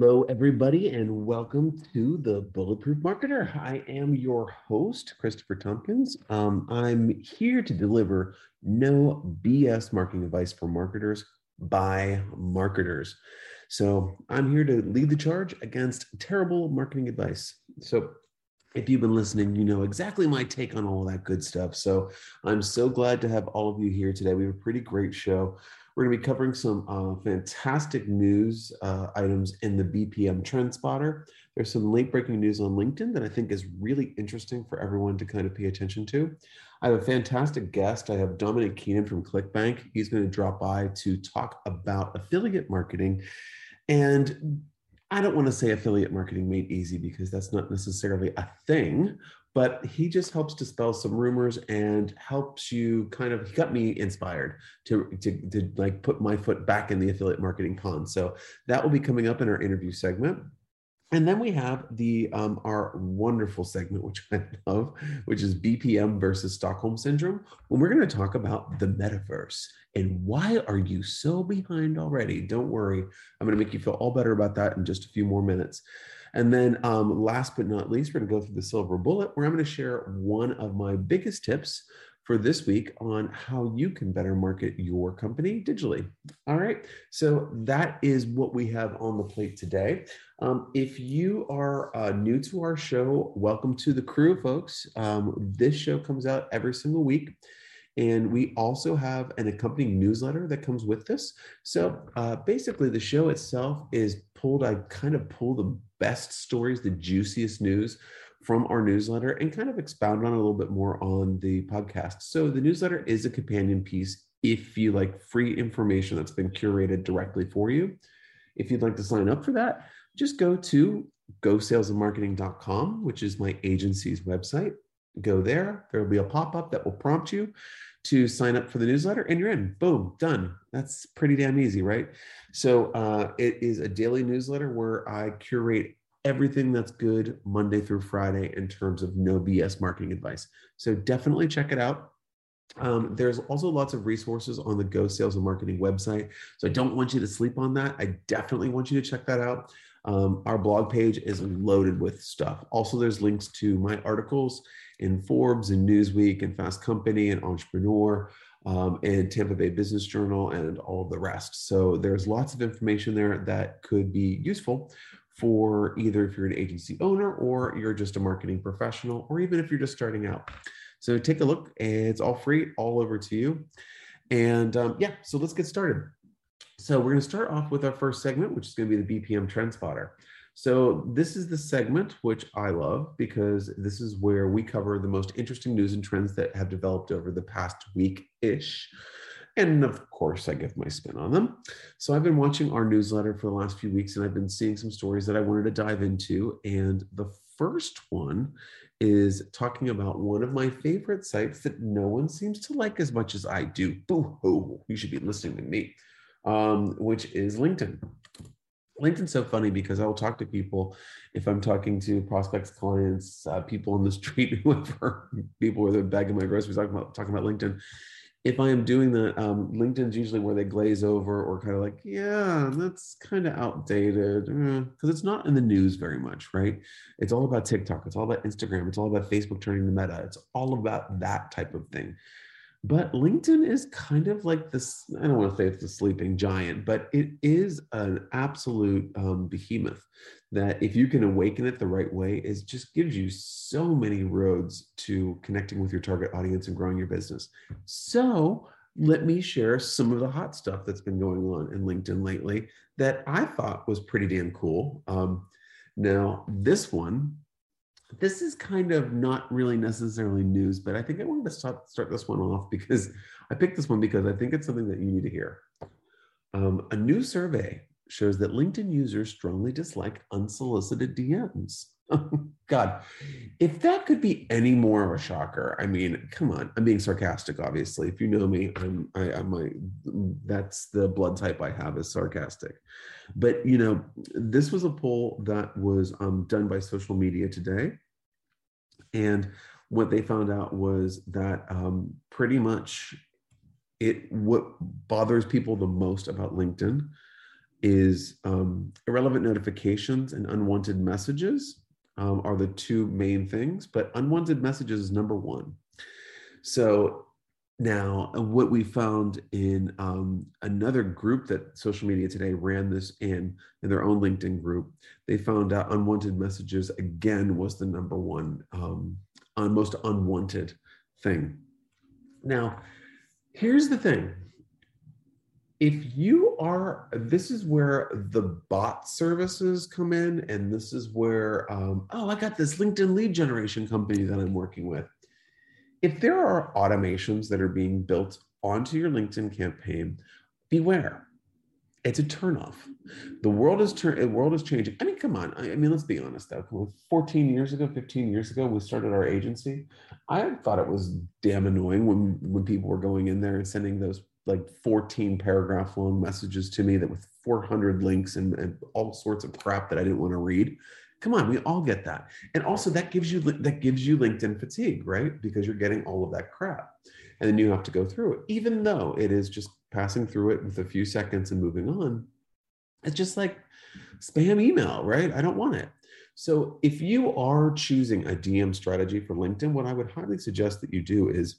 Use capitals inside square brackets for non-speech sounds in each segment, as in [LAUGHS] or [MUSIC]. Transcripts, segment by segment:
Hello, everybody, and welcome to the Bulletproof Marketer. I am your host, Christopher Tompkins. Um, I'm here to deliver no BS marketing advice for marketers by marketers. So I'm here to lead the charge against terrible marketing advice. So if you've been listening, you know exactly my take on all that good stuff. So I'm so glad to have all of you here today. We have a pretty great show. We're going to be covering some uh, fantastic news uh, items in the BPM Trend Spotter. There's some late breaking news on LinkedIn that I think is really interesting for everyone to kind of pay attention to. I have a fantastic guest. I have Dominick Keenan from ClickBank. He's going to drop by to talk about affiliate marketing. And I don't want to say affiliate marketing made easy because that's not necessarily a thing, but he just helps dispel some rumors and helps you kind of he got me inspired to, to to like put my foot back in the affiliate marketing pond so that will be coming up in our interview segment and then we have the um, our wonderful segment, which I [LAUGHS] love, which is BPM versus Stockholm syndrome. When we're going to talk about the metaverse and why are you so behind already? Don't worry, I'm going to make you feel all better about that in just a few more minutes. And then, um, last but not least, we're going to go through the silver bullet, where I'm going to share one of my biggest tips for this week on how you can better market your company digitally. All right, so that is what we have on the plate today. Um, if you are uh, new to our show, welcome to the crew, folks. Um, this show comes out every single week. And we also have an accompanying newsletter that comes with this. So uh, basically, the show itself is pulled, I kind of pull the best stories, the juiciest news from our newsletter and kind of expound on a little bit more on the podcast. So the newsletter is a companion piece if you like free information that's been curated directly for you. If you'd like to sign up for that, just go to gosalesandmarketing.com, which is my agency's website. Go there. There will be a pop up that will prompt you to sign up for the newsletter, and you're in. Boom, done. That's pretty damn easy, right? So uh, it is a daily newsletter where I curate everything that's good Monday through Friday in terms of no BS marketing advice. So definitely check it out. Um, there's also lots of resources on the Go Sales and Marketing website. So I don't want you to sleep on that. I definitely want you to check that out. Um, our blog page is loaded with stuff. Also, there's links to my articles in Forbes and Newsweek and Fast Company and Entrepreneur um, and Tampa Bay Business Journal and all of the rest. So there's lots of information there that could be useful for either if you're an agency owner or you're just a marketing professional, or even if you're just starting out. So take a look. It's all free, all over to you. And um, yeah, so let's get started. So we're going to start off with our first segment, which is going to be the BPM Trend Spotter. So this is the segment which I love because this is where we cover the most interesting news and trends that have developed over the past week-ish. And of course, I give my spin on them. So I've been watching our newsletter for the last few weeks and I've been seeing some stories that I wanted to dive into. And the first one is talking about one of my favorite sites that no one seems to like as much as I do. Boo hoo, you should be listening to me, um, which is LinkedIn. LinkedIn's so funny because I will talk to people if I'm talking to prospects, clients, uh, people on the [LAUGHS] street, whoever, people where they're bagging my groceries, talking about talking about LinkedIn if I am doing that, um, LinkedIn's usually where they glaze over or kind of like, yeah, that's kind of outdated because uh, it's not in the news very much, right? It's all about TikTok, it's all about Instagram, it's all about Facebook turning to Meta, it's all about that type of thing. But LinkedIn is kind of like this, I don't want to say it's the sleeping giant, but it is an absolute um, behemoth that if you can awaken it the right way, is just gives you so many roads to connecting with your target audience and growing your business. So let me share some of the hot stuff that's been going on in LinkedIn lately that I thought was pretty damn cool. Um, now, this one this is kind of not really necessarily news, but I think I wanted to start, start this one off because I picked this one because I think it's something that you need to hear. Um, a new survey shows that LinkedIn users strongly dislike unsolicited DMs. [LAUGHS] God, if that could be any more of a shocker, I mean, come on. I'm being sarcastic, obviously. If you know me, I'm, I, I'm my, that's the blood type I have is sarcastic. But you know, this was a poll that was um, done by social media today, and what they found out was that um, pretty much it what bothers people the most about LinkedIn is um, irrelevant notifications and unwanted messages um, are the two main things, but unwanted messages is number one. So now, uh, what we found in um, another group that Social Media Today ran this in, in their own LinkedIn group, they found out unwanted messages again was the number one um, most unwanted thing. Now, here's the thing if you are this is where the bot services come in and this is where um, oh i got this linkedin lead generation company that i'm working with. If there are automations that are being built onto your linkedin campaign beware. It's a turnoff. The world is turn the world is changing. I mean come on. I, I mean let's be honest though. 14 years ago 15 years ago we started our agency. I thought it was damn annoying when when people were going in there and sending those like 14 paragraph long messages to me that with 400 links and, and all sorts of crap that I didn't want to read. Come on, we all get that. And also that gives you that gives you LinkedIn fatigue, right? Because you're getting all of that crap. And then you have to go through it. Even though it is just passing through it with a few seconds and moving on, it's just like spam email, right? I don't want it. So if you are choosing a DM strategy for LinkedIn, what I would highly suggest that you do is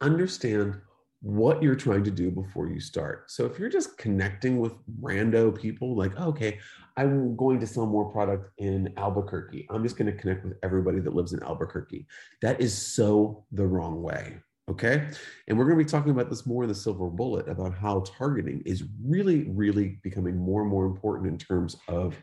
understand what you're trying to do before you start. So if you're just connecting with rando people, like, oh, okay, I'm going to sell more product in Albuquerque. I'm just going to connect with everybody that lives in Albuquerque. That is so the wrong way. Okay. And we're going to be talking about this more in the silver bullet about how targeting is really, really becoming more and more important in terms of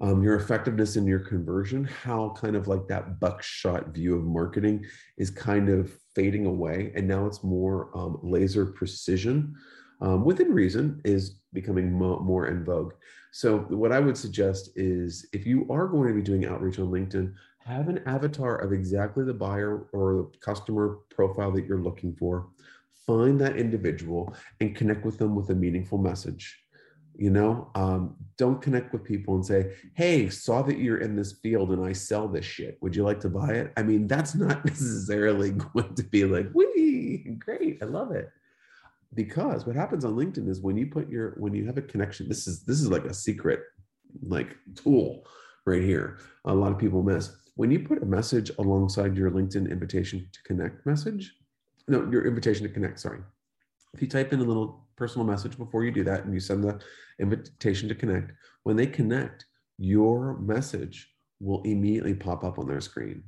um, your effectiveness and your conversion, how kind of like that buckshot view of marketing is kind of fading away. And now it's more um, laser precision um, within reason is becoming mo- more in vogue. So, what I would suggest is if you are going to be doing outreach on LinkedIn, have an avatar of exactly the buyer or the customer profile that you're looking for. Find that individual and connect with them with a meaningful message you know um, don't connect with people and say hey saw that you're in this field and i sell this shit. Would you like to buy it? I mean that's [LAUGHS] not necessarily going to be like wee great i love it. Because what happens on linkedin is when you put your when you have a connection this is this is like a secret like tool right here a lot of people miss. When you put a message alongside your linkedin invitation to connect message no your invitation to connect sorry if you type in a little personal message before you do that and you send the invitation to connect, when they connect, your message will immediately pop up on their screen.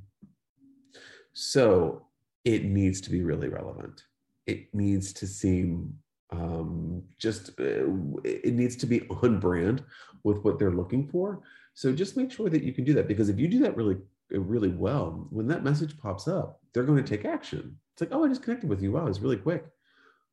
So it needs to be really relevant. It needs to seem um, just, uh, it needs to be on brand with what they're looking for. So just make sure that you can do that because if you do that really, really well, when that message pops up, they're going to take action. It's like, oh, I just connected with you. Wow, it's really quick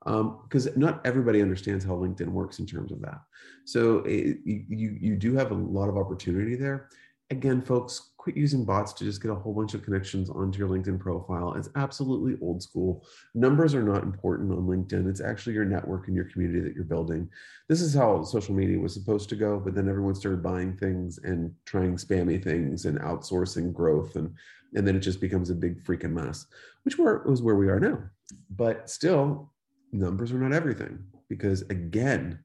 because um, not everybody understands how LinkedIn works in terms of that. So it, you you do have a lot of opportunity there. Again, folks, quit using bots to just get a whole bunch of connections onto your LinkedIn profile. It's absolutely old school. Numbers are not important on LinkedIn. It's actually your network and your community that you're building. This is how social media was supposed to go, but then everyone started buying things and trying spammy things and outsourcing growth and and then it just becomes a big freaking mess, which was where we are now. But still, numbers are not everything because again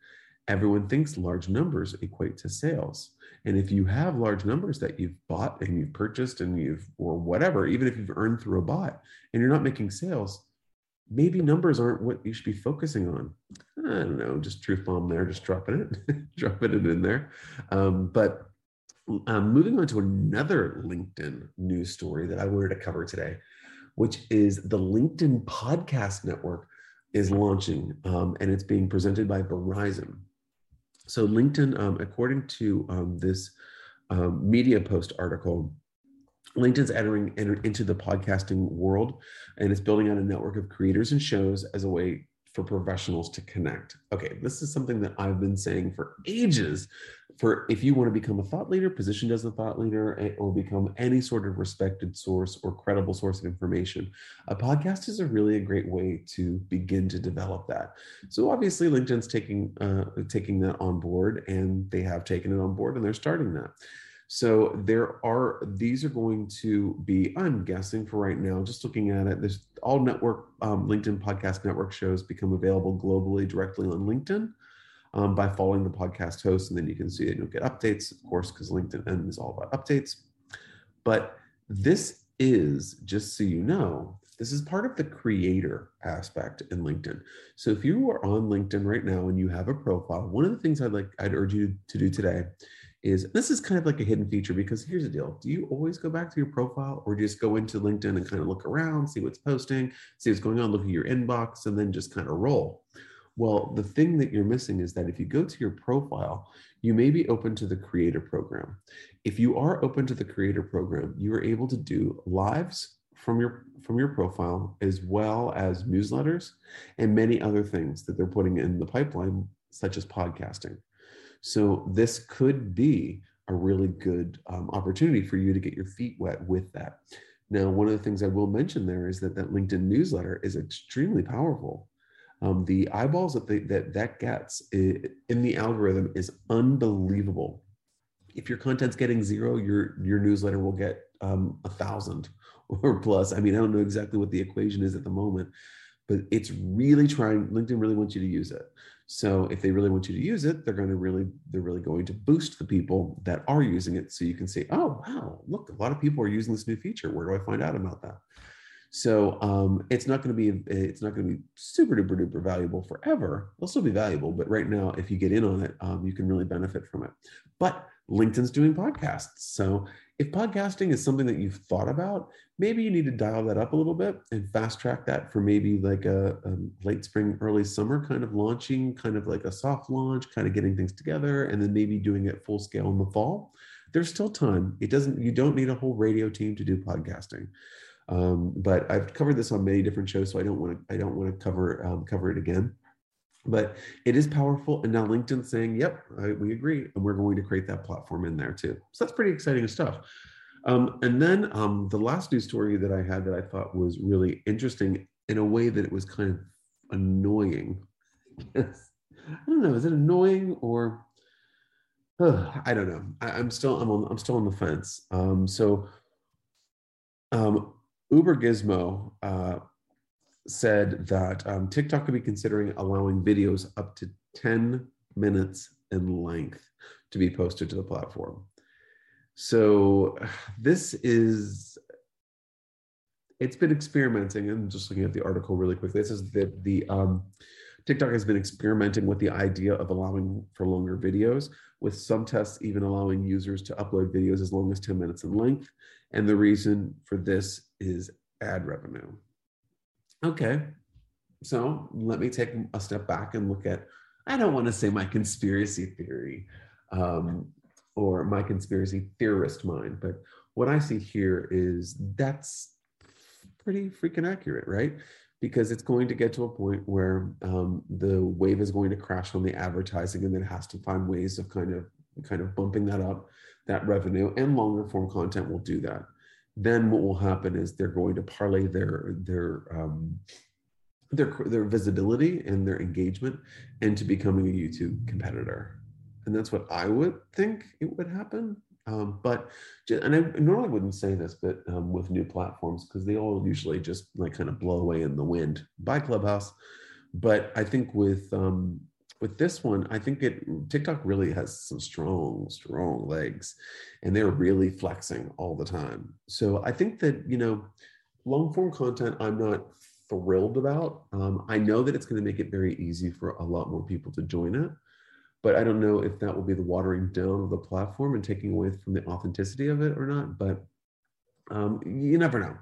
everyone thinks large numbers equate to sales. And if you have large numbers that you've bought and you've purchased and you've or whatever even if you've earned through a bot and you're not making sales maybe numbers aren't what you should be focusing on. I don't know just truth bomb there just dropping it [LAUGHS] dropping it in there. Um, but um, moving on to another linkedin news story that i wanted to cover today which is the linkedin podcast network is launching um, and it's being presented by Verizon. So, LinkedIn, um, according to um, this um, media post article, LinkedIn's entering enter, into the podcasting world and it's building out a network of creators and shows as a way for professionals to connect. Okay, this is something that I've been saying for ages. For if you want to become a thought leader, positioned as a thought leader, or become any sort of respected source or credible source of information, a podcast is a really a great way to begin to develop that. So obviously, LinkedIn's taking uh, taking that on board, and they have taken it on board, and they're starting that. So there are these are going to be, I'm guessing for right now, just looking at it, there's all network um, LinkedIn podcast network shows become available globally directly on LinkedIn. um, by following the podcast host, and then you can see it. You'll get updates, of course, because LinkedIn is all about updates. But this is just so you know, this is part of the creator aspect in LinkedIn. So if you are on LinkedIn right now and you have a profile, one of the things I'd like I'd urge you to do today is this is kind of like a hidden feature because here's the deal. Do you always go back to your profile or just go into LinkedIn and kind of look around, see what's posting, see what's going on, look at your inbox, and then just kind of roll? Well, the thing that you're missing is that if you go to your profile, you may be open to the creator program. If you are open to the creator program, you are able to do lives from your from your profile as well as newsletters and many other things that they're putting in the pipeline such as podcasting. So this could be a really good um, opportunity for you to get your feet wet with that. Now, one of the things I will mention there is that that LinkedIn newsletter is extremely powerful. Um, the eyeballs that they, that that gets in the algorithm is unbelievable. If your content's getting zero, your your newsletter will get um, a thousand [LAUGHS] or plus. I mean, I don't know exactly what the equation is at the moment, but it's really trying. LinkedIn really wants you to use it. So if they really want you to use it, they're going to really, they're really going to boost the people that are using it. So you can say, oh, wow, look, a lot of people are using this new feature. Where do I find out about that? So um, it's not going to be, it's not going to be super duper duper valuable forever. It'll still be valuable, but right now, if you get in on it, um, you can really benefit from it. But LinkedIn's doing podcasts. So if podcasting is something that you've thought about, maybe you need to dial that up a little bit and fast track that for maybe like a, a, late spring, early summer kind of launching, kind of like a soft launch, kind of getting things together, and then maybe doing it full scale in the fall. There's still time. It doesn't. You don't need a whole radio team to do podcasting. Um, but I've covered this on many different shows, so I don't want to. I don't want to cover um, cover it again but it is powerful and now linkedin saying yep I, we agree and we're going to create that platform in there too. So that's pretty exciting stuff. Um, and then um, the last news story that i had that i thought was really interesting in a way that it was kind of annoying. [LAUGHS] I don't know is it annoying or uh, i don't know. I, am still I'm, on, I'm still on the fence. Um, so um, uber gizmo uh, said that um, TikTok could be considering allowing videos up to 10 minutes in length to be posted to the platform. So this is, it's been experimenting. and just looking at the article really quickly. This is that the um, TikTok has been experimenting with the idea of allowing for longer videos, with some tests even allowing users to upload videos as long as 10 minutes in length. And the reason for this is ad revenue. Okay. So let me take a step back and look at, I don't want to say my conspiracy theory um, or my conspiracy theorist mind, but what I see here is that's pretty freaking accurate, right? Because it's going to get to a point where um, the wave is going to crash on the advertising and then has to find ways of kind of kind of bumping that up, that revenue, and longer form content will do that then what will happen is they're going to parlay their their um, their their visibility and their engagement into becoming a YouTube competitor, and that's what I would think it would happen. Um, but and I normally wouldn't say this, but um, with new platforms because they all usually just like kind of blow away in the wind by Clubhouse. But I think with um, with this one, I think it TikTok really has some strong, strong legs, and they're really flexing all the time. So I think that you know, long form content, I'm not thrilled about. Um, I know that it's going to make it very easy for a lot more people to join it, but I don't know if that will be the watering down of the platform and taking away from the authenticity of it or not. But um, you never know.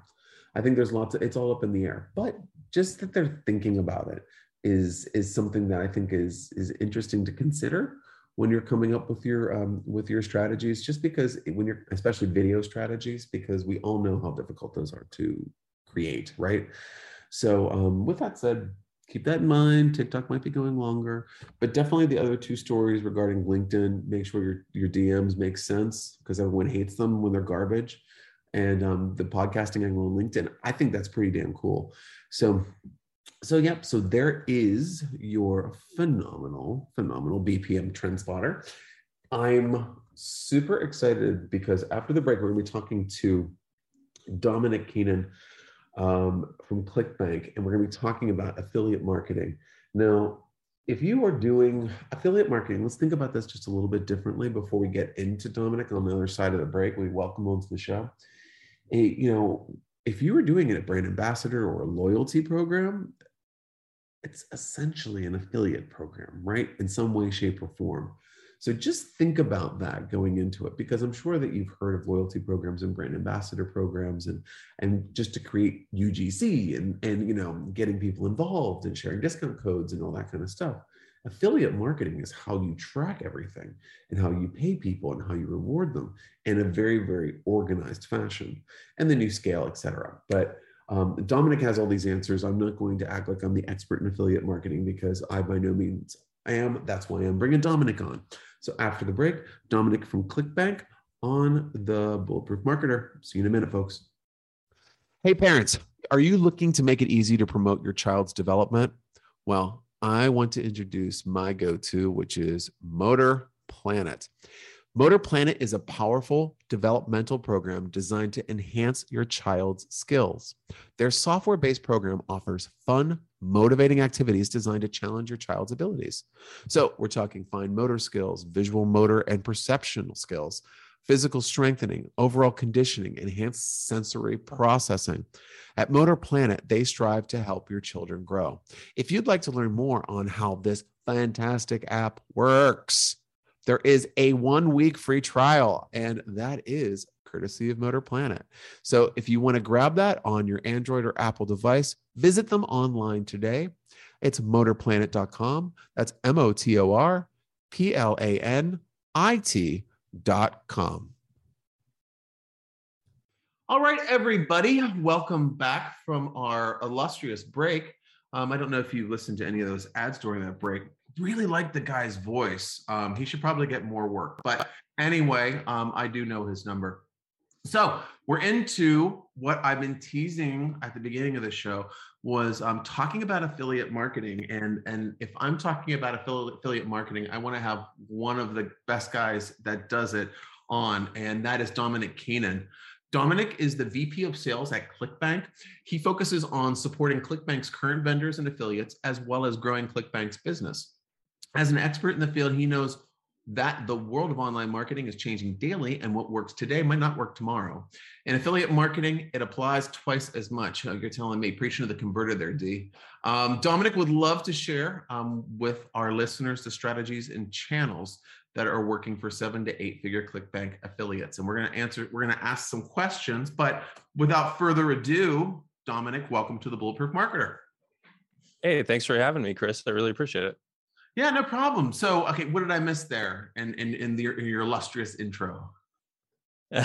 I think there's lots of it's all up in the air, but just that they're thinking about it is is something that I think is is interesting to consider when you're coming up with your um, with your strategies. Just because when you're especially video strategies, because we all know how difficult those are to create, right? So um, with that said, keep that in mind. TikTok might be going longer, but definitely the other two stories regarding LinkedIn. Make sure your your DMs make sense because everyone hates them when they're garbage. And um, the podcasting angle on LinkedIn, I think that's pretty damn cool. So so yep so there is your phenomenal phenomenal bpm trend spotter i'm super excited because after the break we're going to be talking to dominick keenan um, from clickbank and we're going to be talking about affiliate marketing now if you are doing affiliate marketing, let's think about this just a little bit differently before we get into Dominick on the other side of the break. We welcome him to the show. You know, if you were doing it a brand ambassador or a loyalty program, it's essentially an affiliate program, right? In some way, shape, or form. So just think about that going into it, because I'm sure that you've heard of loyalty programs and brand ambassador programs, and and just to create UGC and and you know getting people involved and sharing discount codes and all that kind of stuff. Affiliate marketing is how you track everything and how you pay people and how you reward them in a very very organized fashion, and then you scale, etc. But um, Dominick has all these answers. I'm not going to act like I'm the expert in affiliate marketing because I by no means am. That's why I'm bringing Dominick on. So after the break, Dominick from ClickBank on the Bulletproof Marketer. See you in a minute, folks. Hey, parents, are you looking to make it easy to promote your child's development? Well, I want to introduce my go to, which is Motor Planet. MotorPlanit is a powerful developmental program designed to enhance your child's skills. Their software based program offers fun, motivating activities designed to challenge your child's abilities. So, we're talking fine motor skills, visual motor and perceptual skills, physical strengthening, overall conditioning, enhanced sensory processing. At MotorPlanit, they strive to help your children grow. If you'd like to learn more on how this fantastic app works, there is a one week free trial, and that is courtesy of MotorPlanit. So if you want to grab that on your Android or Apple device, visit them online today. It's motorplanit.com. That's M O T O R P L A N I T.com. All right, everybody, welcome back from our illustrious break. Um, I don't know if you listened to any of those ads during that break, really like the guy's voice. Um, he should probably get more work. But anyway, um, I do know his number. So we're into what I've been teasing at the beginning of the show was um, talking about affiliate marketing. And, and if I'm talking about affiliate marketing, I want to have one of the best guys that does it on, and that is Dominick Keenan. Dominick is the VP of sales at ClickBank. He focuses on supporting ClickBank's current vendors and affiliates, as well as growing ClickBank's business. As an expert in the field, he knows that the world of online marketing is changing daily and what works today might not work tomorrow. In affiliate marketing, it applies twice as much. Uh, you're telling me, preaching to the converter there, D. Um, Dominick would love to share um, with our listeners the strategies and channels that are working for seven to eight figure ClickBank affiliates. And we're going to answer, we're going to ask some questions. But without further ado, Dominick, welcome to the Bulletproof Marketer. Hey, thanks for having me, Chris. I really appreciate it. Yeah, no problem. So, okay, what did I miss there in in, in, the, in your illustrious intro? [LAUGHS]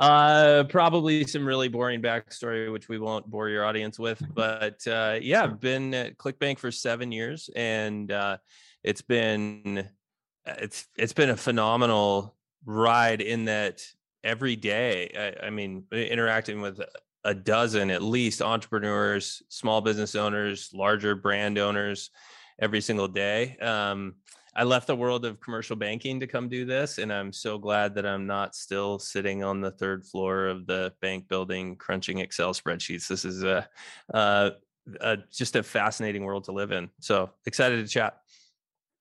uh, probably some really boring backstory, which we won't bore your audience with. But uh, yeah, I've been at ClickBank for seven years, and uh, it's been it's it's been a phenomenal ride. In that every day, I, I mean, interacting with a dozen at least entrepreneurs, small business owners, larger brand owners every single day. Um, I left the world of commercial banking to come do this, and I'm so glad that I'm not still sitting on the third floor of the bank building crunching Excel spreadsheets. This is a, a, a just a fascinating world to live in. So excited to chat.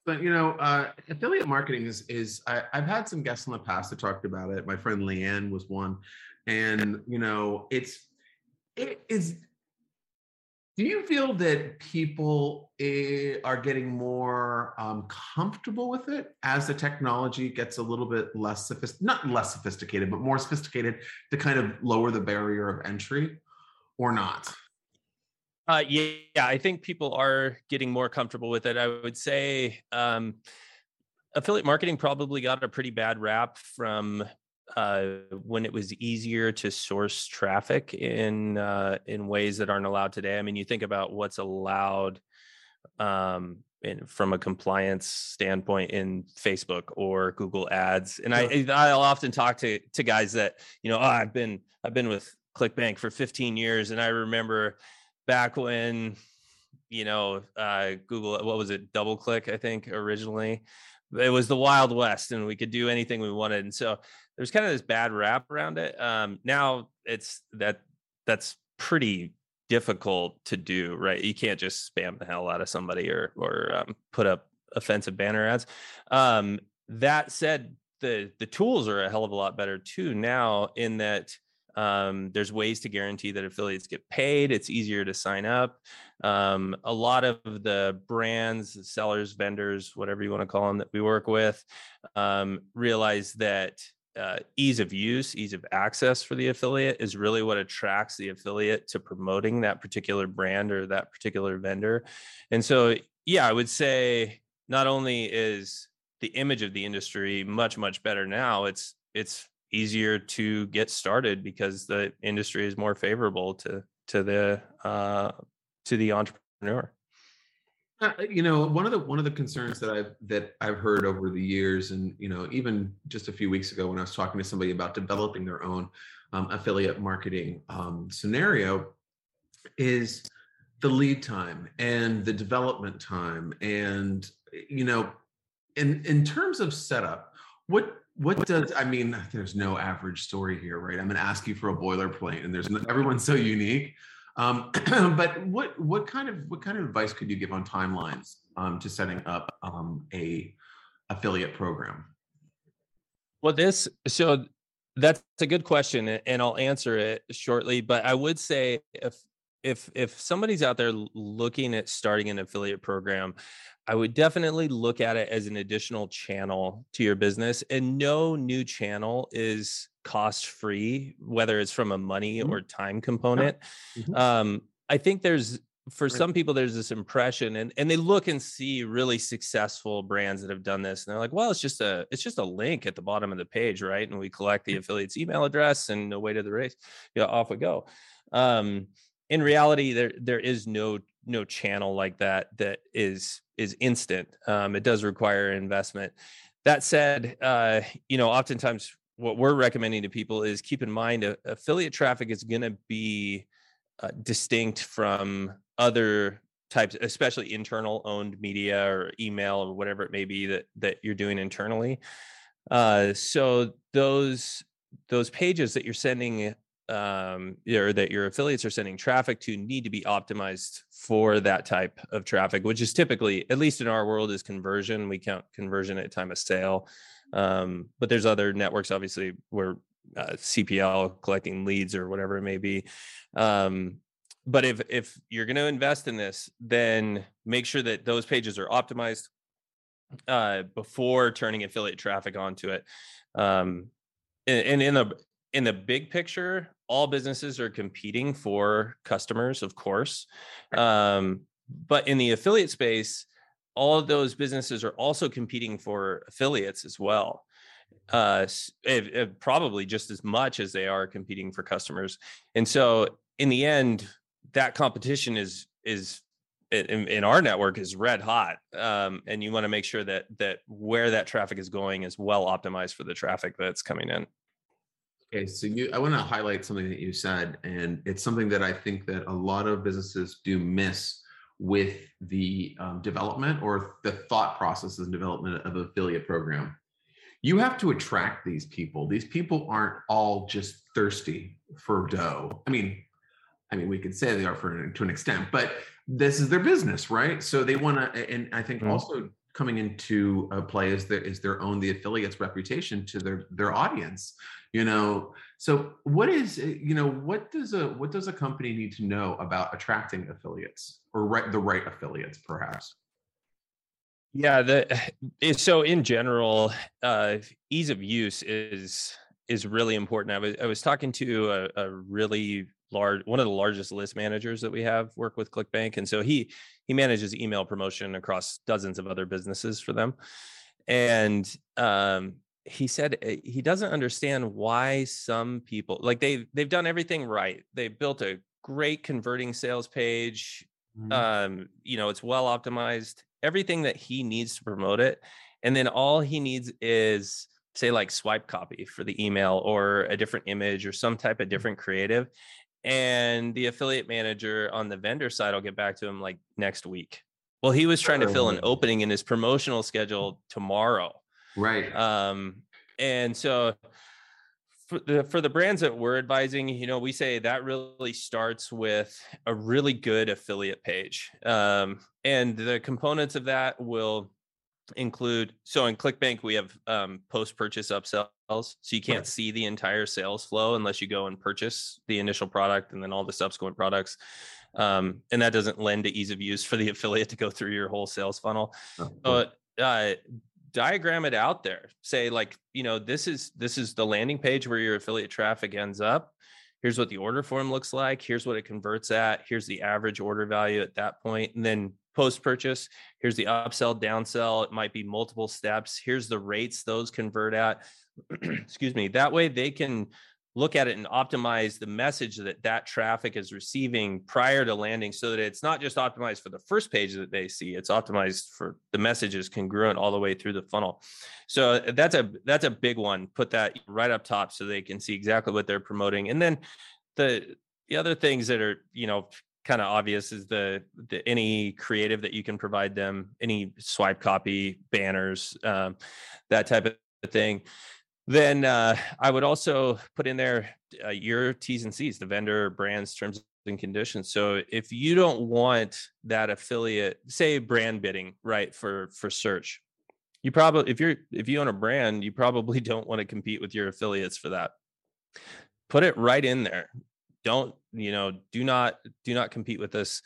But you know, uh, affiliate marketing is is I, I've had some guests in the past that talked about it. My friend Leanne was one, and you know, it's it is do you feel that people eh, are getting more um, comfortable with it as the technology gets a little bit less sophisticated, not less sophisticated, but more sophisticated to kind of lower the barrier of entry or not? Uh, yeah, I think people are getting more comfortable with it. I would say um, affiliate marketing probably got a pretty bad rap from uh, when it was easier to source traffic in uh, in ways that aren't allowed today. I mean, you think about what's allowed um, in, from a compliance standpoint in Facebook or Google Ads, and I I'll often talk to to guys that you know oh, I've been I've been with ClickBank for 15 years, and I remember back when you know uh, Google what was it DoubleClick I think originally it was the wild west and we could do anything we wanted and so there's kind of this bad rap around it. Um, now it's that that's pretty difficult to do, right? You can't just spam the hell out of somebody or or um, put up offensive banner ads. Um, that said, the the tools are a hell of a lot better too now in that um, there's ways to guarantee that affiliates get paid. It's easier to sign up. Um, a lot of the brands, sellers, vendors, whatever you want to call them that we work with, um, realize that uh, ease of use, ease of access for the affiliate is really what attracts the affiliate to promoting that particular brand or that particular vendor. And so, yeah, I would say not only is the image of the industry much much better now, it's it's easier to get started because the industry is more favorable to to the uh, to the entrepreneur. Uh, you know, one of the one of the concerns that I've that I've heard over the years, and you know, even just a few weeks ago when I was talking to somebody about developing their own um, affiliate marketing um, scenario, is the lead time and the development time, and you know, in in terms of setup, what what does I mean? There's no average story here, right? I'm going to ask you for a boilerplate, and there's everyone's so unique. Um, [CLEARS THROAT] but what what kind of what kind of advice could you give on timelines um, to setting up um, a affiliate program? Well, this so that's a good question, and I'll answer it shortly. But I would say if if if somebody's out there looking at starting an affiliate program, I would definitely look at it as an additional channel to your business. And no new channel is cost free, whether it's from a money mm-hmm. or time component. Mm-hmm. Um, I think there's for some people there's this impression and and they look and see really successful brands that have done this and they're like well it's just a it's just a link at the bottom of the page right and we collect the affiliate's email address and away to the race yeah off we go um in reality there there is no no channel like that that is is instant. Um it does require investment. That said uh you know oftentimes what we're recommending to people is keep in mind uh, affiliate traffic is going to be uh, distinct from other types especially internal owned media or email or whatever it may be that that you're doing internally. Uh, so those those pages that you're sending um, or that your affiliates are sending traffic to need to be optimized for that type of traffic, which is typically, at least in our world, is conversion. We count conversion at time of sale. Um, but there's other networks, obviously, where uh, CPL collecting leads or whatever it may be. Um, but if if you're going to invest in this, then make sure that those pages are optimized uh, before turning affiliate traffic onto it. Um, and, and in the in the big picture, all businesses are competing for customers, of course. Um, but in the affiliate space, all of those businesses are also competing for affiliates as well. Uh, it, it probably just as much as they are competing for customers. And so, in the end, that competition is is in, in, our network is red hot um, and you want to make sure that that where that traffic is going is well optimized for the traffic that's coming in Okay, so you, I want to highlight something that you said, and it's something that I think that a lot of businesses do miss with the um, development or the thought process and development of affiliate program. You have to attract these people. These people aren't all just thirsty for dough. I mean, I mean, we could say they are for to an extent, but this is their business, right? So they want to, and I think mm-hmm. also coming into play is their is their own the affiliates reputation to their their audience you know? So what is eh, you know what does a what does a company need to know about attracting affiliates or right the right affiliates perhaps? Yeah the [SIGHS] so in general uh ease of use is is really important. I was i was talking to a, a really large one of the largest list managers that we have work with clickbank and so he he manages email promotion across dozens of other businesses for them and um he said eh, he doesn't understand why some people like they they've done everything right they built a great converting sales page mm-hmm. um you know it's well optimized everything that he needs to promote it and then all he needs is say like swipe copy for the email or a different image or some type of mm-hmm. different creative and the affiliate manager on the vendor side i'll get back to him like next week. Well, he was trying to fill an opening in his promotional schedule tomorrow. Right. Um, and so for the for the brands that we're advising, you know, we say that really starts with a really good affiliate page, um, and the components of that will include. So in ClickBank, we have um, post purchase upsells, so you can't right. see the entire sales flow unless you go and purchase the initial product and then all the subsequent products. Um, and that doesn't lend to ease of use for the [LAUGHS] affiliate to go through your whole sales funnel. Oh, but uh, diagram it out there say like you know this is this is the landing page where your affiliate traffic ends up here's what the order form looks like here's what it converts at here's the average order value at that point and then post purchase here's the upsell downsell. It might be multiple steps. Here's the rates those convert at. [CLEARS THROAT] Excuse me. That way they can look at it and optimize the message that that traffic is receiving prior to landing so that it's not just optimized for the first page that they see. It's optimized for the messages congruent all the way through the funnel. So that's a that's a big one. Put that right up top so they can see exactly what they're promoting. And then the the other things that are you know kind of obvious is the, the any creative that you can provide them any swipe copy banners um, that type of thing then uh, I would also put in there uh, your T's and C's, the vendor brands terms and conditions. So if you don't want that affiliate, say brand bidding, right for for search, you probably if you're if you own a brand, you probably [LAUGHS] don't want to compete with your affiliates for that. Put it right in there. Don't you know? Do not do not compete with us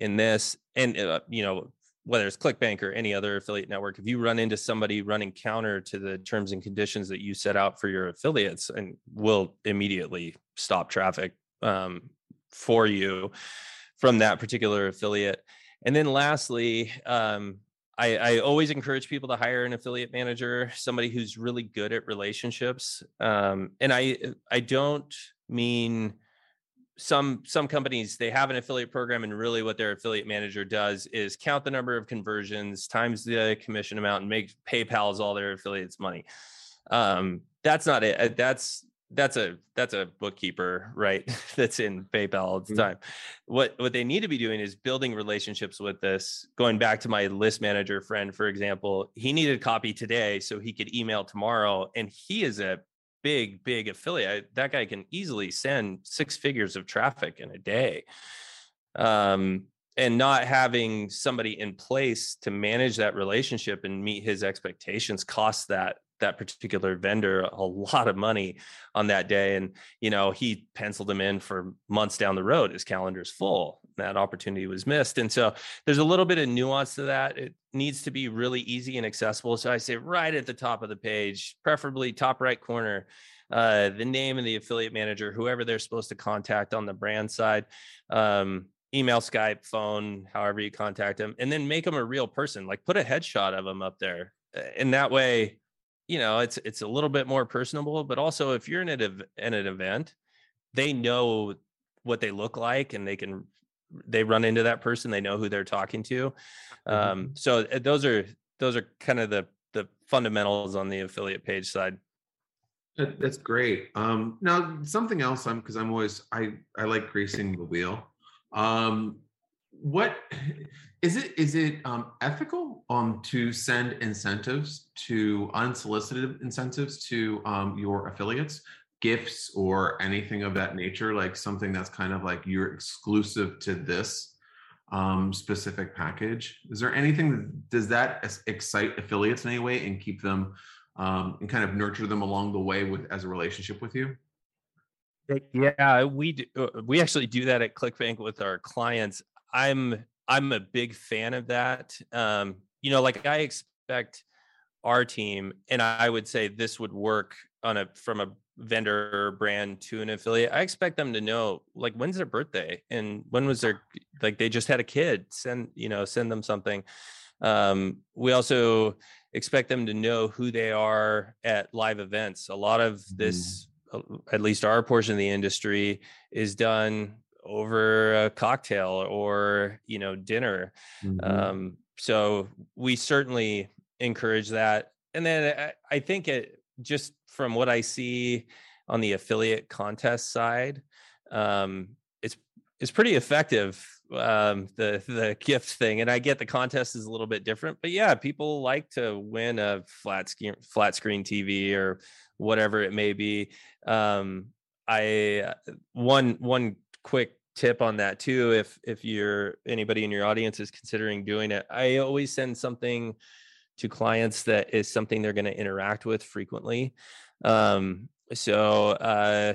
in this. And uh, you know, whether it's ClickBank or any other affiliate network, if you run into somebody running counter to the terms and conditions that you set out for your affiliates, and will immediately stop traffic um, for you from that particular affiliate. And then lastly, um, I, I, always encourage people to hire an affiliate manager, somebody who's really good at relationships. Um, and I I don't mean some some companies they have an affiliate program and really what their affiliate manager does is count the number of conversions times the commission amount and make paypal's all their affiliates money. Um, that's not it. Uh, that's that's a that's a bookkeeper right [LAUGHS] that's in paypal all the mm-hmm. time. What what they need to be doing is building relationships with this. Going back to my list manager friend for example he needed copy today so he could email tomorrow and he is a big, big affiliate, that guy can easily send six figures of traffic in a day. Um, and not having somebody in place to manage that relationship and meet his expectations costs that that particular vendor a lot of money on that day and you know he penciled him in for months down the road his calendar's full that opportunity was missed and so there's a little bit of nuance to that it needs to be really easy and accessible so i say right at the top of the page preferably top right corner uh, the name of the affiliate manager whoever they're supposed to contact on the brand side um, email skype phone however you contact them and then make them a real person like put a headshot of them up there and that way you know it's it's a little bit more personable but also if you're in an, in an event they know what they look like and they can they run into that person they know who they're talking to. Mm-hmm. um, so uh, those are those are kind of the the fundamentals on the affiliate page side. That's great. Um, now something else i'm because i'm always i i like greasing the wheel. Um, what [LAUGHS] is it is it um, ethical um, to send incentives to unsolicited incentives to um, your affiliates? Gifts or anything of that nature like something that's kind of like you're exclusive to this um, specific package? Is there anything does that excite affiliates in any way and keep them um, and kind of nurture them along the way with as a relationship with you? Yeah we do, uh, we actually do that at clickbank with our clients i'm I'm a big fan of that. Um, you know, like I expect our team, and I would say this would work on a from a vendor brand to an affiliate. I expect them to know like when's their birthday and when was their like they just had a kid. Send you know send them something. Um, we also expect them to know who they are at live events. A lot of this, mm. at least our portion of the industry, is done over a cocktail or you know dinner mm-hmm. um, so we certainly encourage that and then I, I think it just from what i see on the affiliate contest side um, it's it's pretty effective um, the the gift thing, and I get the contest is a little bit different, but yeah, people like to win a flat screen flat screen TV or whatever it may be. Um, I uh, one one quick tip on that too if if you're anybody in your audience is considering doing it i always send something to clients that is something they're going to interact with frequently um so uh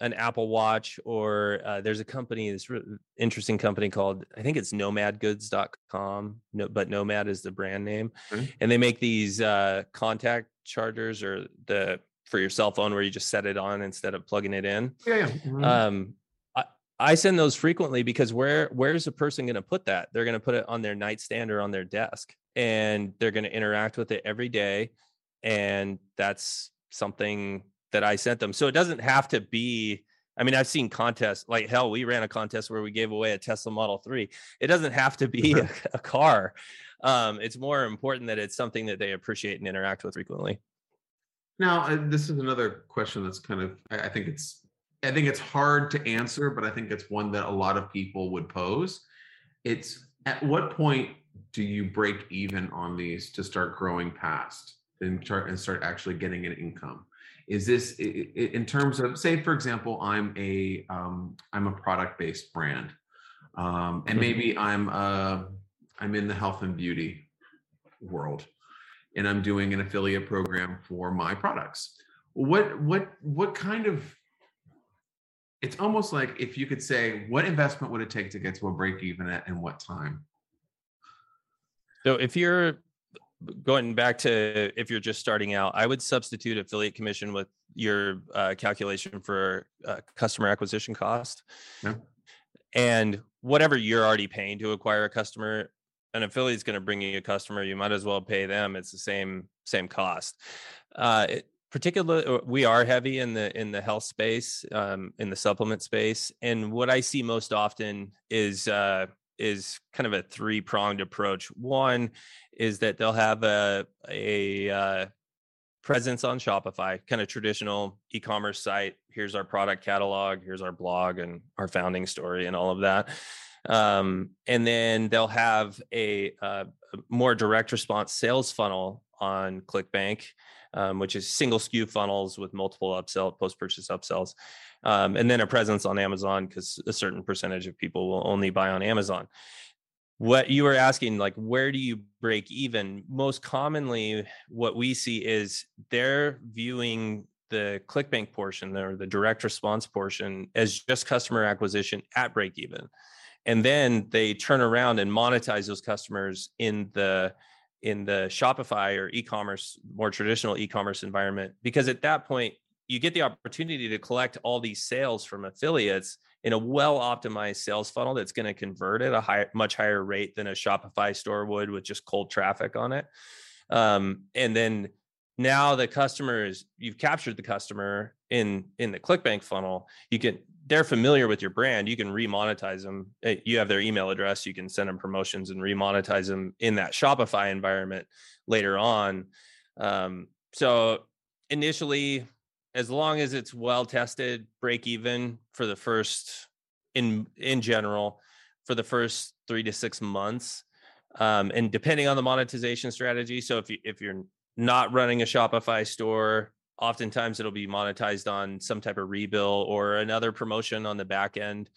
an apple watch or uh, there's a company this re- interesting company called i think it's nomadgoods.com no, but nomad is the brand name mm-hmm. and they make these uh contact chargers or the for your cell phone where you just set it on instead of plugging it in yeah, yeah. Mm-hmm. um I send those frequently because where where's a person going to put that? They're going to put it on their nightstand or on their desk, and they're going to interact with it every day, and that's something that I sent them. So it doesn't have to be. I mean, I've seen contests like hell. We ran a contest where we gave away a Tesla Model Three. It doesn't have to be [LAUGHS] a, a car. Um, it's more important that it's something that they appreciate and interact with frequently. Now, uh, this is another question that's kind of. I, I think it's I think it's hard to answer, but I think it's one that a lot of people would pose. It's at what point do you break even on these to start growing past and start and start actually getting an income? Is this in terms of say, for example, I'm a am um, a product based brand, um, and mm-hmm. maybe I'm uh, I'm in the health and beauty world, and I'm doing an affiliate program for my products. What what what kind of it's almost like if you could say what investment would it take to get to a break even at and what time? So if you're going back to if you're just starting out i would substitute affiliate commission with your uh, calculation for uh, customer acquisition cost. Yeah. and whatever you're already paying to acquire a customer an affiliate is going to bring you a customer you might as well pay them. It's the same same cost. Uh, it, particularly uh, we are heavy in the in the health space um, in the supplement space and what i see most often is uh, is kind of a three pronged approach. One is that they'll have a a uh, presence on shopify kind of traditional e-commerce site. Here's our product catalog here's our blog and our founding story and all of that. Um, and then they'll have a, uh, a more direct response sales funnel on clickbank um, which is single SKU funnels with multiple upsell, post purchase upsells, um, and then a presence on Amazon because a certain percentage of people will only buy on Amazon. What you were asking, like, where do you break even? Most commonly, what we see is they're viewing the ClickBank portion or the direct response portion as just customer acquisition at break even. And then they turn around and monetize those customers in the in the Shopify or e-commerce, more traditional e-commerce environment, because at that point you get the opportunity to collect all these sales from affiliates in a well optimized sales funnel that's going to convert at a high, much higher rate than a Shopify store would with just cold traffic on it. Um, and then now the customer is you've captured the customer in in the clickbank funnel you can they're familiar with your brand you can remonetize them eh, you have their email address you can send them promotions and remonetize them in that shopify environment later on um, so initially as long as it's well tested break even for the first in in general for the first three to six months um, and depending on the monetization strategy so if you if you're not running a Shopify store. Oftentimes it'll be monetized on some type of rebill or another promotion on the back end.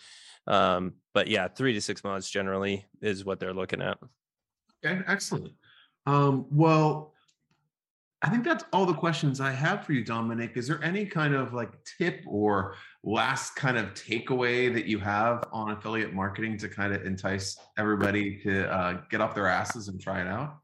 Um, but yeah, three to six months generally is what they're looking at. Okay, excellent. Um, well, I think that's all the questions I have for you, Dominick. Is there any kind of like tip or last kind of takeaway that you have on affiliate marketing to kind of entice everybody to uh, get off their asses and try it out?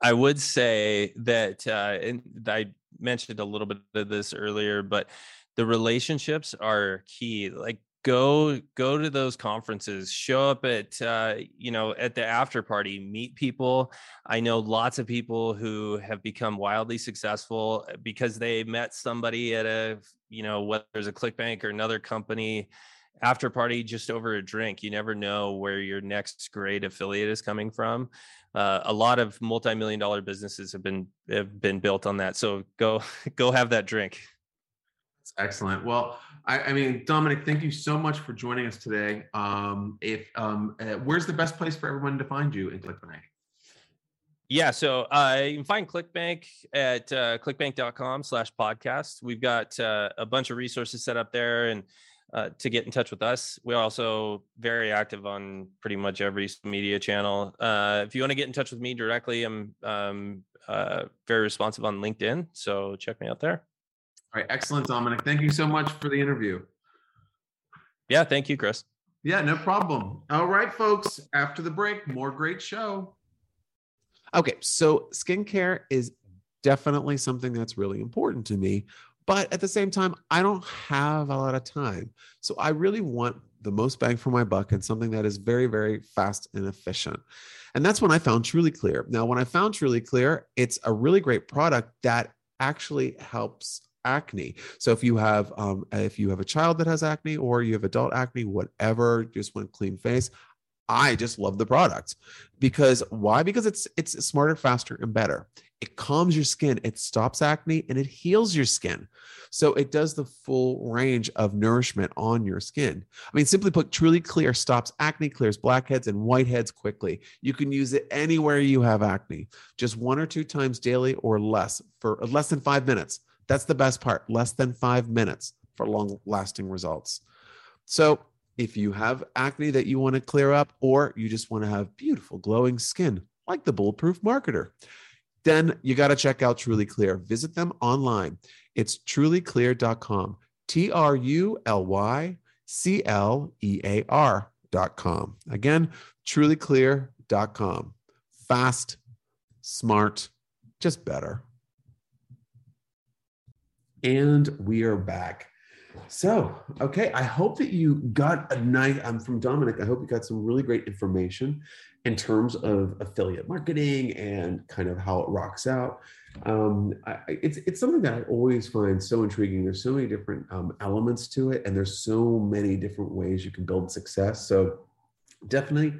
I would say that, uh, and I mentioned a little bit of this earlier, but the relationships are key. Like go go to those conferences show up at uh, you know at the after party meet people i know lots of people who have become wildly successful uh, because they met somebody at a you know whether it's a clickbank or another company after party just over a drink you never know where your next great affiliate is coming from uh, a lot of multi-million dollar businesses have been have been built on that. So go [LAUGHS] go have that drink. That's excellent. Well, I, I, mean, Dominick, thank you so much for joining us today. Um, if um, uh, where's the best place for everyone to find you in ClickBank? Yeah, so uh, you can find ClickBank at uh, clickbank.com slash podcast. We've got uh, a bunch of resources set up there and uh, to get in touch with us. We're also very active on pretty much every media channel. Uh, if you want to get in touch with me directly, I'm um, uh, very responsive on LinkedIn. So check me out there. All right. Excellent, Dominick. Thank you so much for the interview. Yeah. Thank you, Chris. Yeah, no problem. All right, folks. After the break, more great show. Okay. So, skincare is definitely something that's really important to me. But at the same time, I don't have a lot of time. So, I really want the most bang for my buck and something that is very, very fast and efficient. And that's when I found Truly Clear. Now, when I found Truly Clear, it's a really great product that actually helps acne. So if you have um, if you have a child that has acne or you have adult acne, whatever, just want clean face. I just love the product because why? Because it's it's smarter, faster, and better. It calms your skin, it stops acne, and it heals your skin. So it does the full range of nourishment on your skin. I mean, simply put, Truly Clear stops acne, clears blackheads and whiteheads quickly. You can use it anywhere you have acne, just one or two times daily or less for less than five minutes. That's the best part, less than five minutes for long lasting results. So if you have acne that you want to clear up, or you just want to have beautiful glowing skin like the Bulletproof Marketer, then you got to check out Truly Clear. Visit them online. It's trulyclear.com. T R U L Y C L E A R.com. Again, trulyclear.com. Fast, smart, just better. And we are back. So, okay, I hope that you got a nice, I'm from Dominick. I hope you got some really great information in terms of affiliate marketing and kind of how it rocks out. Um, I, it's it's something that I always find so intriguing. There's so many different um, elements to it, and there's so many different ways you can build success. So, definitely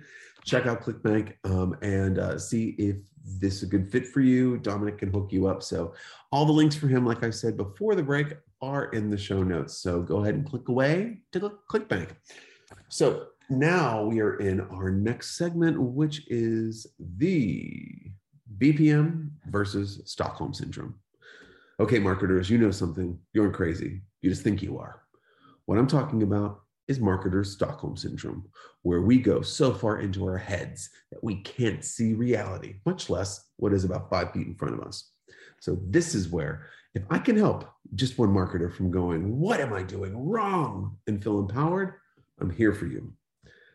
check out ClickBank um, and uh, see if this is a good fit for you. Dominick can hook you up. So, all the links for him, like I said before the break, are in the show notes. So go ahead and click away to ClickBank. So now we are in our next segment, which is the BPM versus Stockholm Syndrome. Okay, marketers, you know something. You're crazy. You just think you are. What I'm talking about is marketers' Stockholm Syndrome, where we go so far into our heads that we can't see reality, much less what is about five feet in front of us. So, this is where if I can help just one marketer from going, What am I doing wrong? and feel empowered, I'm here for you.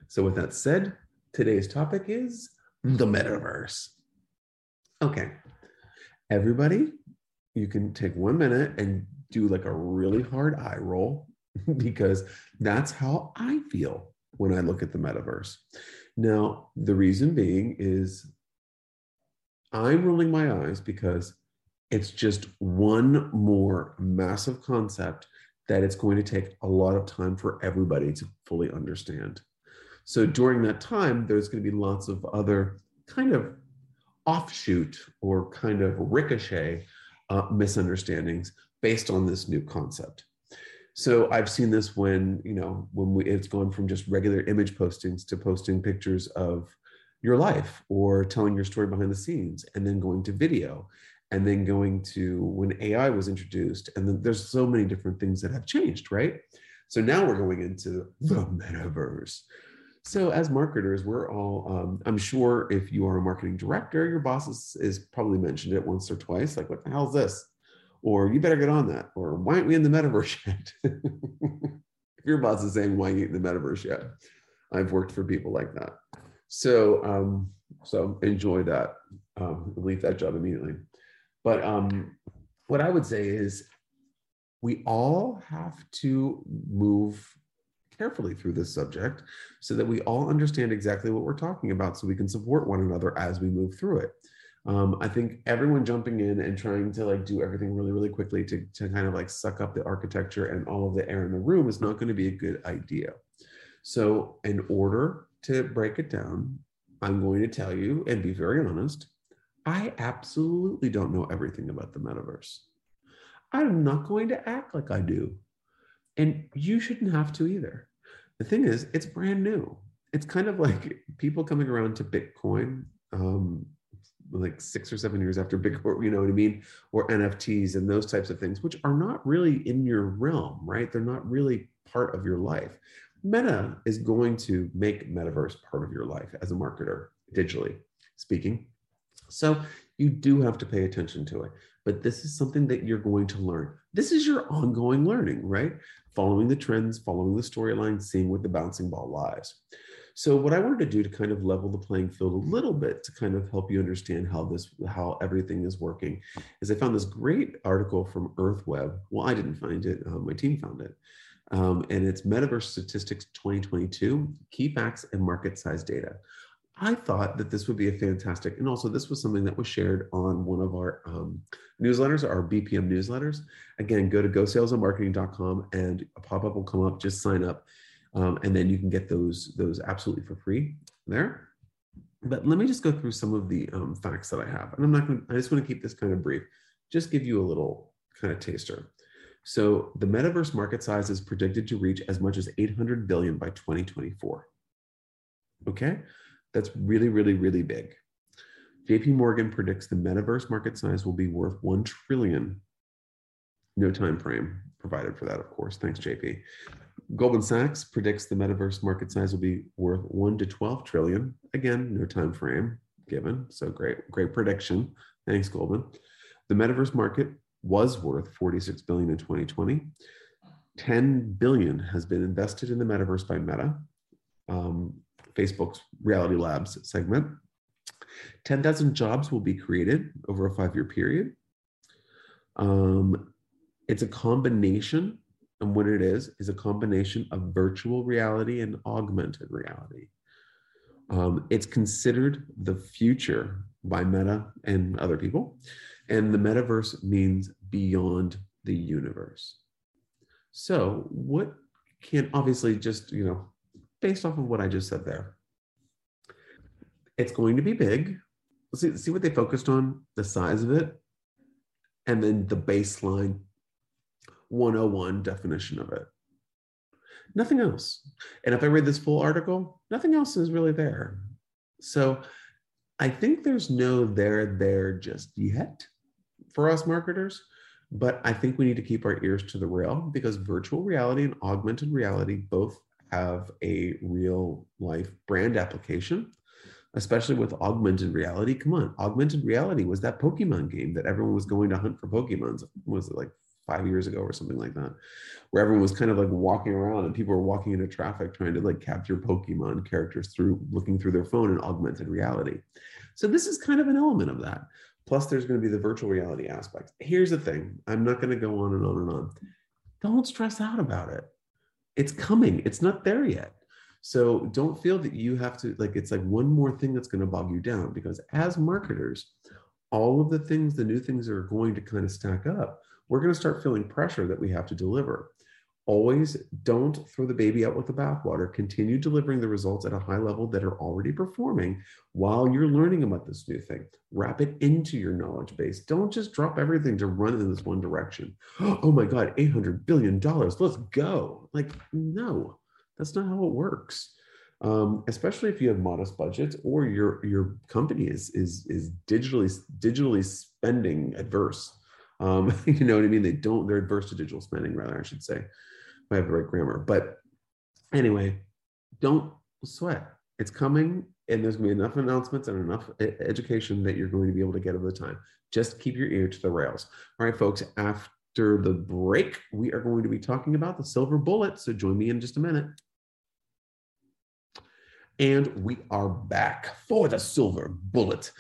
So, with that said, today's topic is the metaverse. Okay, everybody, you can take one minute and do like a really hard eye roll [LAUGHS] because that's how I feel when I look at the metaverse. Now, the reason being is I'm rolling my eyes because it's just one more massive concept that it's going to take a lot of time for everybody to fully understand. So during that time, there's going to be lots of other kind of offshoot or kind of ricochet uh, misunderstandings based on this new concept. So I've seen this when you know when we, it's gone from just regular image postings to posting pictures of your life or telling your story behind the scenes, and then going to video, and then going to when AI was introduced, and then there's so many different things that have changed, right? So now we're going into the metaverse. So as marketers, we're all, um, I'm sure if you are a marketing director, your boss is, is probably mentioned it once or twice, like, what the hell is this? Or you better get on that. Or why aren't we in the metaverse yet? if [LAUGHS] your boss is saying, why aren't you in the metaverse yet? I've worked for people like that. So, um, so enjoy that. Um, leave that job immediately. But um, what I would say is we all have to move carefully through this subject so that we all understand exactly what we're talking about so we can support one another as we move through it. Um, I think everyone jumping in and trying to like do everything really, really quickly to, to kind of like suck up the architecture and all of the air in the room is not going to be a good idea. So, in order to break it down, I'm going to tell you and be very honest I absolutely don't know everything about the metaverse. I'm not going to act like I do. And you shouldn't have to either. The thing is, it's brand new. It's kind of like people coming around to Bitcoin um, like six or seven years after Bitcoin, you know what I mean? Or NFTs and those types of things, which are not really in your realm, right? They're not really part of your life. Meta is going to make metaverse part of your life as a marketer, digitally speaking. So you do have to pay attention to it. But this is something that you're going to learn. This is your ongoing learning, right? Following the trends, following the storyline, seeing what the bouncing ball lies. So what I wanted to do to kind of level the playing field a little bit to kind of help you understand how this how everything is working is I found this great article from EarthWeb. Well, I didn't find it, uh, my team found it. Um, and it's Metaverse Statistics 2022, Key Facts and Market Size Data. I thought that this would be a fantastic, and also this was something that was shared on one of our um, newsletters, our BPM newsletters. Again, go to gosalesandmarketing.com and a pop-up will come up, just sign up. Um, and then you can get those, those absolutely for free there. But let me just go through some of the um, facts that I have. And I'm not going to, I just want to keep this kind of brief, just give you a little kind of taster. So the metaverse market size is predicted to reach as much as 800 billion by 2024. Okay, that's really, really, really big. JP Morgan predicts the metaverse market size will be worth 1 trillion. No time frame provided for that, of course. Thanks, JP. Goldman Sachs predicts the metaverse market size will be worth 1 to 12 trillion. Again, no time frame given. So great, great prediction. Thanks, Goldman. The metaverse market was worth 46 billion in 2020. 10 billion has been invested in the metaverse by Meta, um, Facebook's Reality Labs segment. 10,000 jobs will be created over a five year period. Um, it's a combination, and what it is, is a combination of virtual reality and augmented reality. Um, it's considered the future by Meta and other people. And the metaverse means beyond the universe. So, what can obviously just, you know, based off of what I just said there, it's going to be big. See, see what they focused on the size of it, and then the baseline 101 definition of it. Nothing else. And if I read this full article, nothing else is really there. So I think there's no there there just yet for us marketers. But I think we need to keep our ears to the rail because virtual reality and augmented reality both have a real life brand application, especially with augmented reality. Come on, augmented reality was that Pokemon game that everyone was going to hunt for Pokemons. Was it like five years ago or something like that, where everyone was kind of like walking around and people were walking into traffic trying to like capture Pokemon characters through looking through their phone in augmented reality. So this is kind of an element of that. Plus, there's going to be the virtual reality aspect. Here's the thing I'm not going to go on and on and on. Don't stress out about it. It's coming, it's not there yet. So don't feel that you have to, like, it's like one more thing that's going to bog you down because as marketers, all of the things, the new things are going to kind of stack up. We're going to start feeling pressure that we have to deliver always don't throw the baby out with the bathwater. Continue delivering the results at a high level that are already performing while you're learning about this new thing. Wrap it into your knowledge base. Don't just drop everything to run in this one direction. [GASPS] Oh my God, $800 billion. Let's go. Like, no, that's not how it works. Um, especially if you have modest budgets or your your company is is is digitally digitally spending adverse. Um, [LAUGHS] you know what I mean? They don't they're adverse to digital spending, rather I should say. I have the right grammar. But anyway, don't sweat. It's coming, and there's going to be enough announcements and enough education that you're going to be able to get over the time. Just keep your ear to the rails. All right, folks, after the break, we are going to be talking about the silver bullet. So join me in just a minute. And we are back for the silver bullet.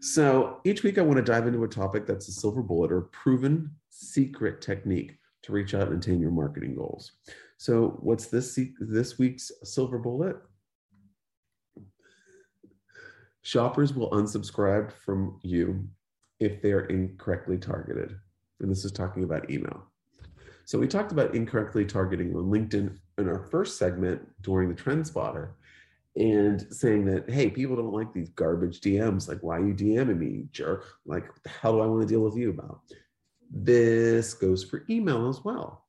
So each week, I want to dive into a topic that's a silver bullet or proven secret technique to reach out and attain your marketing goals. So, what's this this week's silver bullet? Shoppers will unsubscribe from you if they're incorrectly targeted. And this is talking about email. So, we talked about incorrectly targeting on LinkedIn in our first segment during the Trend Spotter and saying that, hey, people don't like these garbage DMs. Like, why are you DMing me, jerk? Like, hell do I want to deal with you about? This goes for email as well.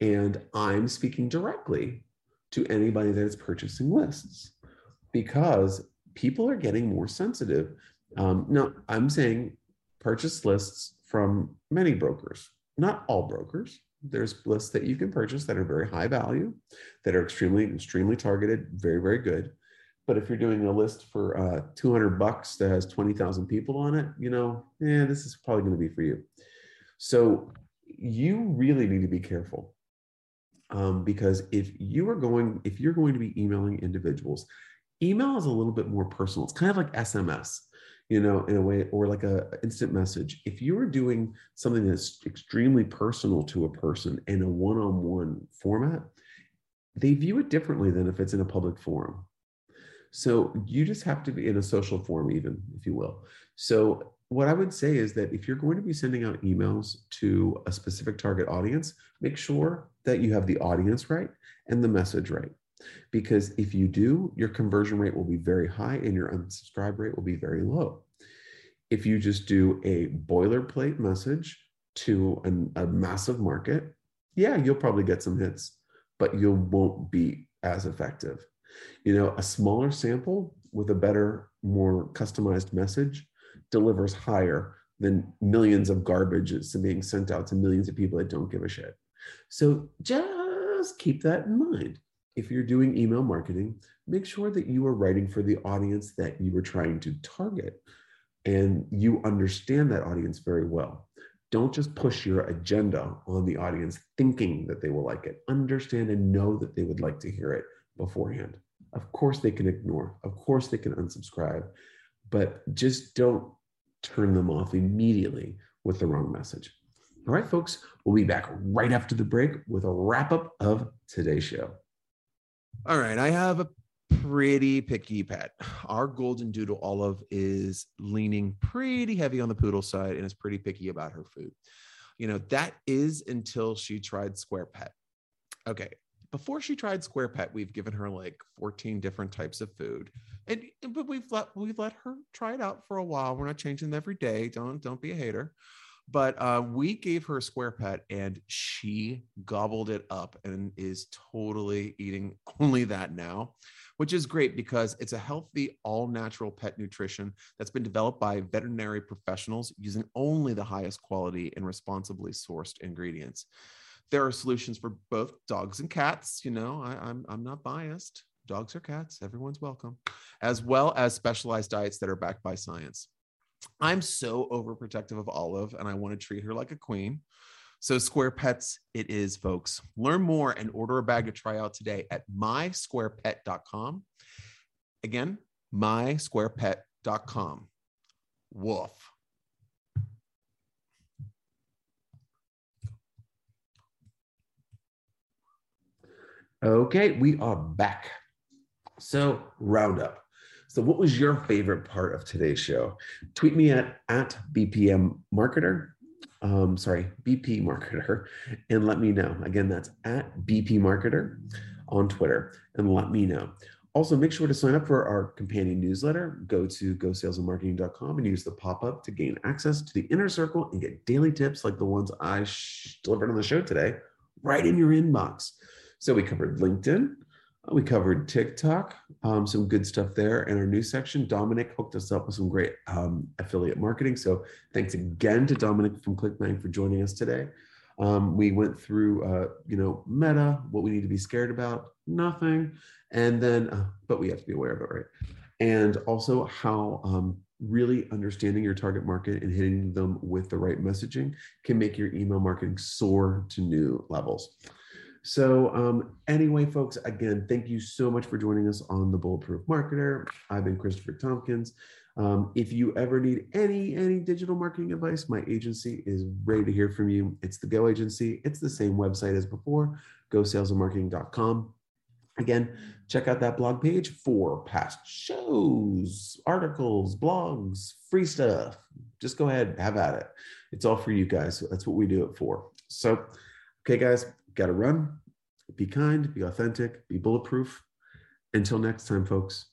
And I'm speaking directly to anybody that is purchasing lists because people are getting more sensitive. Um, now, I'm saying purchase lists from many brokers, not all brokers. There's lists that you can purchase that are very high value, that are extremely, extremely targeted, very, very good. But if you're doing a list for uh, 200 bucks that has 20,000 people on it, you know, yeah, this is probably going to be for you. So you really need to be careful um, because if you are going, if you're going to be emailing individuals, email is a little bit more personal. It's kind of like SMS, you know, in a way, or like a instant message. If you are doing something that's extremely personal to a person in a one-on-one format, they view it differently than if it's in a public forum. So you just have to be in a social forum, even if you will. So what I would say is that if you're going to be sending out emails to a specific target audience, make sure that you have the audience right and the message right. Because if you do, your conversion rate will be very high and your unsubscribe rate will be very low. If you just do a boilerplate message to an, a massive market, yeah, you'll probably get some hits, but you won't be as effective. You know, a smaller sample with a better, more customized message delivers higher than millions of garbage that's being sent out to millions of people that don't give a shit. So just keep that in mind. If you're doing email marketing, make sure that you are writing for the audience that you are trying to target and you understand that audience very well. Don't just push your agenda on the audience thinking that they will like it. Understand and know that they would like to hear it beforehand. Of course, they can ignore, of course, they can unsubscribe, but just don't turn them off immediately with the wrong message. All right, folks, we'll be back right after the break with a wrap up of today's show. All right, I have a pretty picky pet. Our golden doodle olive is leaning pretty heavy on the poodle side and is pretty picky about her food. You know, that is until she tried Square Pet. Okay, before she tried Square Pet, we've given her like 14 different types of food. And but we've let we've let her try it out for a while. We're not changing every day. Don't don't be a hater. But uh, we gave her square pet and she gobbled it up and is totally eating only that now, which is great because it's a healthy, all natural pet nutrition that's been developed by veterinary professionals using only the highest quality and responsibly sourced ingredients. There are solutions for both dogs and cats. You know, I, I'm, I'm not biased. Dogs or cats, everyone's welcome, as well as specialized diets that are backed by science. I'm so overprotective of Olive and I want to treat her like a queen. So, Square Pets, it is, folks. Learn more and order a bag to try out today at mysquarepet.com. Again, mysquarepet.com. Woof. Okay, we are back. So, roundup. So, what was your favorite part of today's show? Tweet me at at BPM Marketer. Um, sorry, BP Marketer, and let me know. Again, that's at BP Marketer on Twitter, and let me know. Also, make sure to sign up for our companion newsletter. Go to gosalesandmarketing.com and use the pop up to gain access to the inner circle and get daily tips like the ones I sh- delivered on the show today right in your inbox. So, we covered LinkedIn, we covered TikTok, um, some good stuff there in our news section. Dominick hooked us up with some great um, affiliate marketing. So thanks again to Dominick from ClickBank for joining us today. Um, we went through, uh, you know, Meta, what we need to be scared about, nothing, and then, uh, but we have to be aware of it, right? And also how um, really understanding your target market and hitting them with the right messaging can make your email marketing soar to new levels. So, um, anyway, folks, again, thank you so much for joining us on the Bulletproof Marketer. I've been Christopher Tompkins. Um, if you ever need any any digital marketing advice, my agency is ready to hear from you. It's the Go Agency. It's the same website as before, gosalesandmarketing.com. Again, check out that blog page for past shows, articles, blogs, free stuff. Just go ahead, have at it. It's all for you guys. That's what we do it for. So, okay, guys, got to run. Be kind, be authentic, be bulletproof. Until next time, folks.